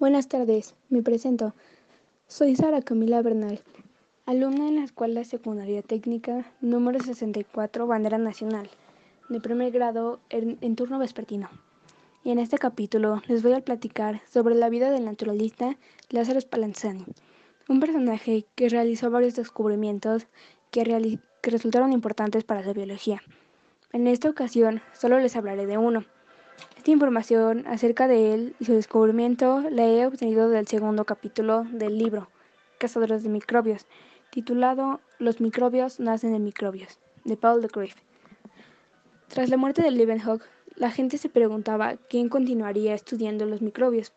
Buenas tardes, me presento. Soy Sara Camila Bernal, alumna en la Escuela Secundaria Técnica número 64 Bandera Nacional, de primer grado en, turno vespertino. Y en este capítulo les voy a platicar sobre la vida del naturalista Lázaro Spallanzani, un personaje que realizó varios descubrimientos que, que resultaron importantes para la biología. En esta ocasión solo les hablaré de uno esta información acerca de él y su descubrimiento la he obtenido del segundo capítulo del libro Cazadores de Microbios, titulado Los microbios nacen de microbios, de Paul de Grief. Tras la muerte de Leeuwenhoek, la gente se preguntaba quién continuaría estudiando los microbios.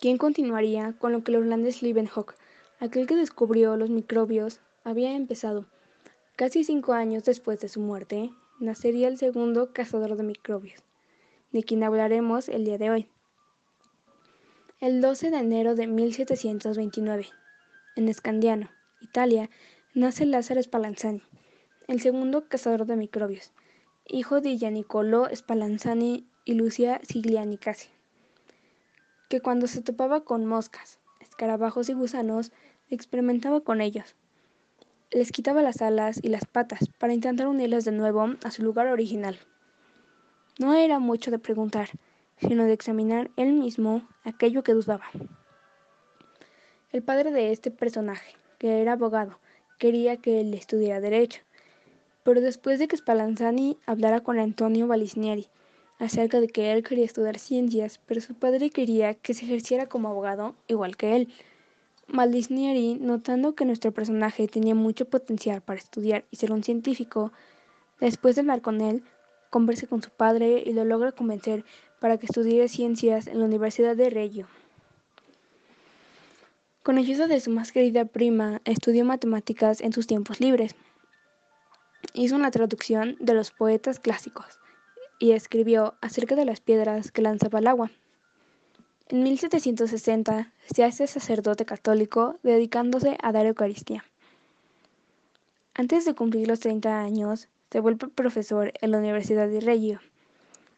¿Quién continuaría con lo que los grandes Leeuwenhoek, aquel que descubrió los microbios, había empezado? Casi cinco años después de su muerte, nacería el segundo cazador de microbios de quien hablaremos el día de hoy. El 12 de enero de 1729, en Escandiano, Italia, nace Lázaro Spallanzani, el segundo cazador de microbios, hijo de Giannicolo Spallanzani y Lucia Siglianicasi, que cuando se topaba con moscas, escarabajos y gusanos, experimentaba con ellos. Les quitaba las alas y las patas para intentar unirlas de nuevo a su lugar original. No era mucho de preguntar, sino de examinar él mismo aquello que dudaba. El padre de este personaje, que era abogado, quería que él estudiara derecho, pero después de que Spallanzani hablara con Antonio Valisnieri acerca de que él quería estudiar ciencias, pero su padre quería que se ejerciera como abogado igual que él. Valisnieri, notando que nuestro personaje tenía mucho potencial para estudiar y ser un científico, después de hablar con él, conversa con su padre y lo logra convencer para que estudie ciencias en la Universidad de Reggio. Con ayuda de su más querida prima, estudió matemáticas en sus tiempos libres. Hizo una traducción de los poetas clásicos y escribió acerca de las piedras que lanzaba el agua. En 1760 se hace sacerdote católico dedicándose a dar Eucaristía. Antes de cumplir los 30 años, se vuelve profesor en la Universidad de Reggio,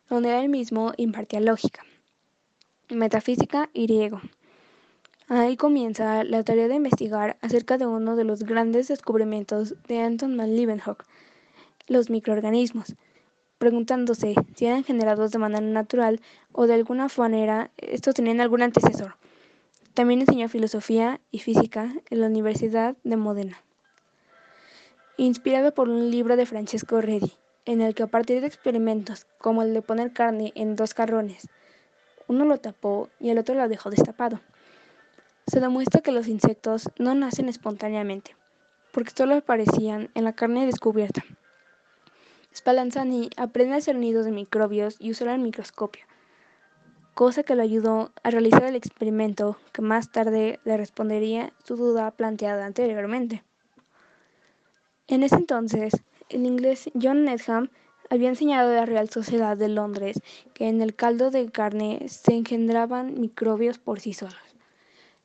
donde él mismo impartía lógica, metafísica y griego. Ahí comienza la tarea de investigar acerca de uno de los grandes descubrimientos de Anton van Leeuwenhoek, los microorganismos, preguntándose si eran generados de manera natural o de alguna manera estos tenían algún antecesor. También enseñó filosofía y física en la Universidad de Modena inspirado por un libro de Francesco Redi, en el que a partir de experimentos como el de poner carne en dos carrones, uno lo tapó y el otro lo dejó destapado. Se demuestra que los insectos no nacen espontáneamente, porque solo aparecían en la carne descubierta. Spallanzani aprende a hacer nidos de microbios y usar el microscopio, cosa que lo ayudó a realizar el experimento que más tarde le respondería su duda planteada anteriormente. En ese entonces, el inglés John Needham había enseñado a la Real Sociedad de Londres que en el caldo de carne se engendraban microbios por sí solos.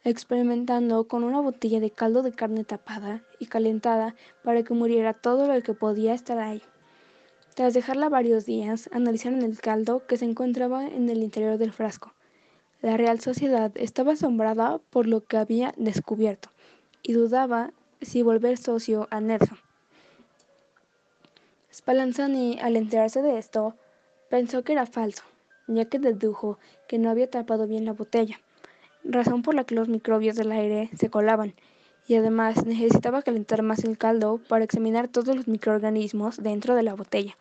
Experimentando con una botella de caldo de carne tapada y calentada para que muriera todo lo que podía estar ahí. Tras dejarla varios días, analizaron el caldo que se encontraba en el interior del frasco. La Real Sociedad estaba asombrada por lo que había descubierto y dudaba si volver socio a Needham. Spallanzani, al enterarse de esto, pensó que era falso, ya que dedujo que no había tapado bien la botella, razón por la que los microbios del aire se colaban, y además necesitaba calentar más el caldo para examinar todos los microorganismos dentro de la botella,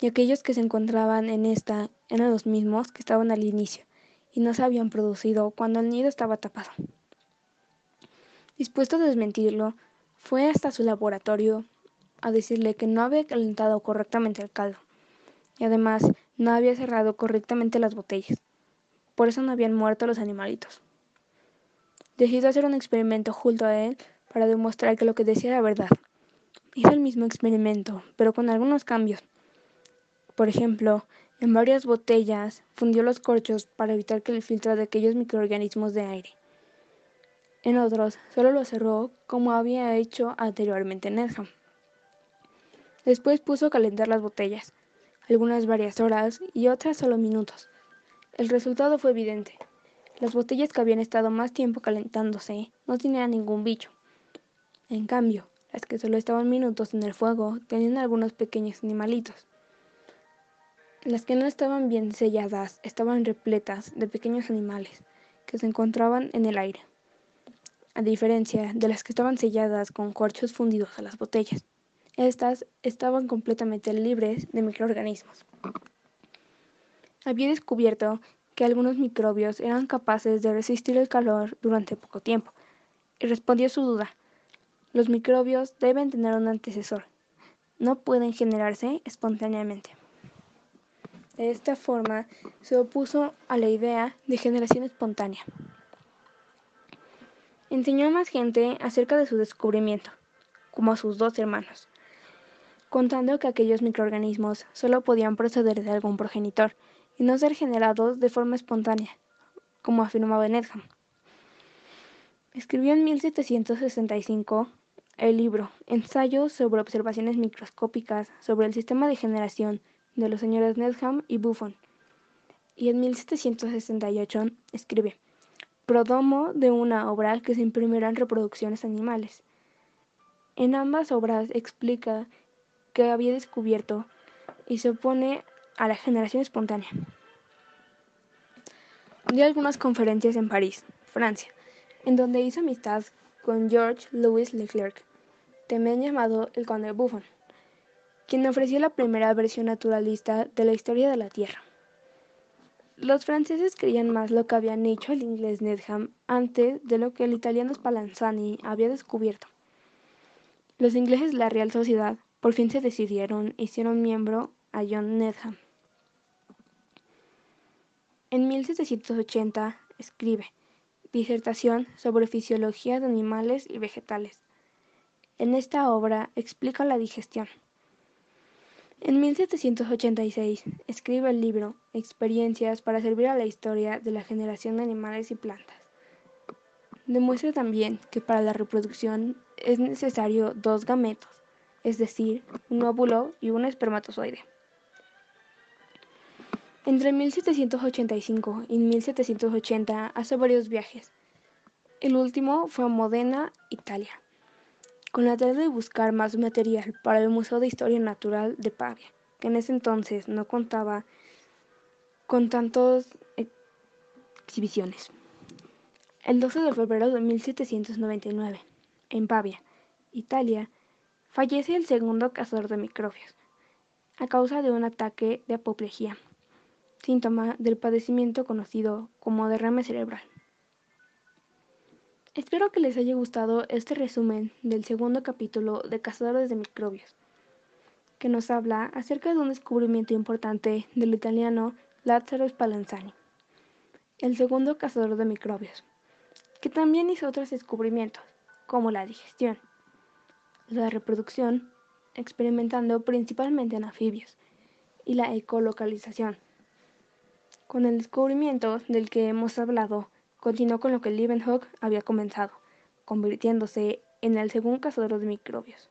y aquellos que se encontraban en esta eran los mismos que estaban al inicio, y no se habían producido cuando el nido estaba tapado. Dispuesto a desmentirlo, fue hasta su laboratorio a decirle que no había calentado correctamente el caldo y además no había cerrado correctamente las botellas. Por eso no habían muerto los animalitos. Decidió hacer un experimento junto a él para demostrar que lo que decía era verdad. Hizo el mismo experimento, pero con algunos cambios. Por ejemplo, en varias botellas fundió los corchos para evitar que el filtro de aquellos microorganismos de aire. En otros, solo lo cerró como había hecho anteriormente en Edham. Después puso a calentar las botellas, algunas varias horas y otras solo minutos. El resultado fue evidente. Las botellas que habían estado más tiempo calentándose no tenían ningún bicho. En cambio, las que solo estaban minutos en el fuego tenían algunos pequeños animalitos. Las que no estaban bien selladas estaban repletas de pequeños animales que se encontraban en el aire, a diferencia de las que estaban selladas con corchos fundidos a las botellas. Estas estaban completamente libres de microorganismos. Había descubierto que algunos microbios eran capaces de resistir el calor durante poco tiempo, y respondió su duda. Los microbios deben tener un antecesor. No pueden generarse espontáneamente. De esta forma, se opuso a la idea de generación espontánea. Enseñó a más gente acerca de su descubrimiento, como a sus dos hermanos, contando que aquellos microorganismos solo podían proceder de algún progenitor y no ser generados de forma espontánea, como afirmaba Nedham. Escribió en 1765 el libro Ensayos sobre observaciones microscópicas sobre el sistema de generación de los señores Nedham y Buffon, y en 1768 escribe Prodomo de una obra que se imprimirá en reproducciones animales. En ambas obras explica que había descubierto y se opone a la generación espontánea. Dio algunas conferencias en París, Francia, en donde hizo amistad con George Louis Leclerc, también llamado el Conde Buffon, quien ofreció la primera versión naturalista de la historia de la Tierra. Los franceses creían más lo que habían hecho el inglés Nedham antes de lo que el italiano Spallanzani había descubierto. Los ingleses la Real Sociedad por fin se decidieron hicieron miembro a John Nedham. En 1780 escribe disertación sobre fisiología de animales y vegetales. En esta obra explica la digestión. En 1786 escribe el libro Experiencias para servir a la historia de la generación de animales y plantas. Demuestra también que para la reproducción es necesario dos gametos, es decir, un óvulo y un espermatozoide. Entre 1785 y 1780 hace varios viajes. El último fue a Modena, Italia, con la tarea de buscar más material para el Museo de Historia Natural de Pavia, que en ese entonces no contaba con tantas exhibiciones. El 12 de febrero de 1799, en Pavia, Italia, fallece el segundo cazador de microbios a causa de un ataque de apoplejía síntoma del padecimiento conocido como derrame cerebral. Espero que les haya gustado este resumen del segundo capítulo de Cazadores de Microbios, que nos habla acerca de un descubrimiento importante del italiano Lazzaro Spallanzani, el segundo cazador de microbios, que también hizo otros descubrimientos, como la digestión, la reproducción, experimentando principalmente en anfibios, y la ecolocalización, con el descubrimiento del que hemos hablado, continuó con lo que Leeuwenhoek había comenzado, convirtiéndose en el segundo cazador de microbios.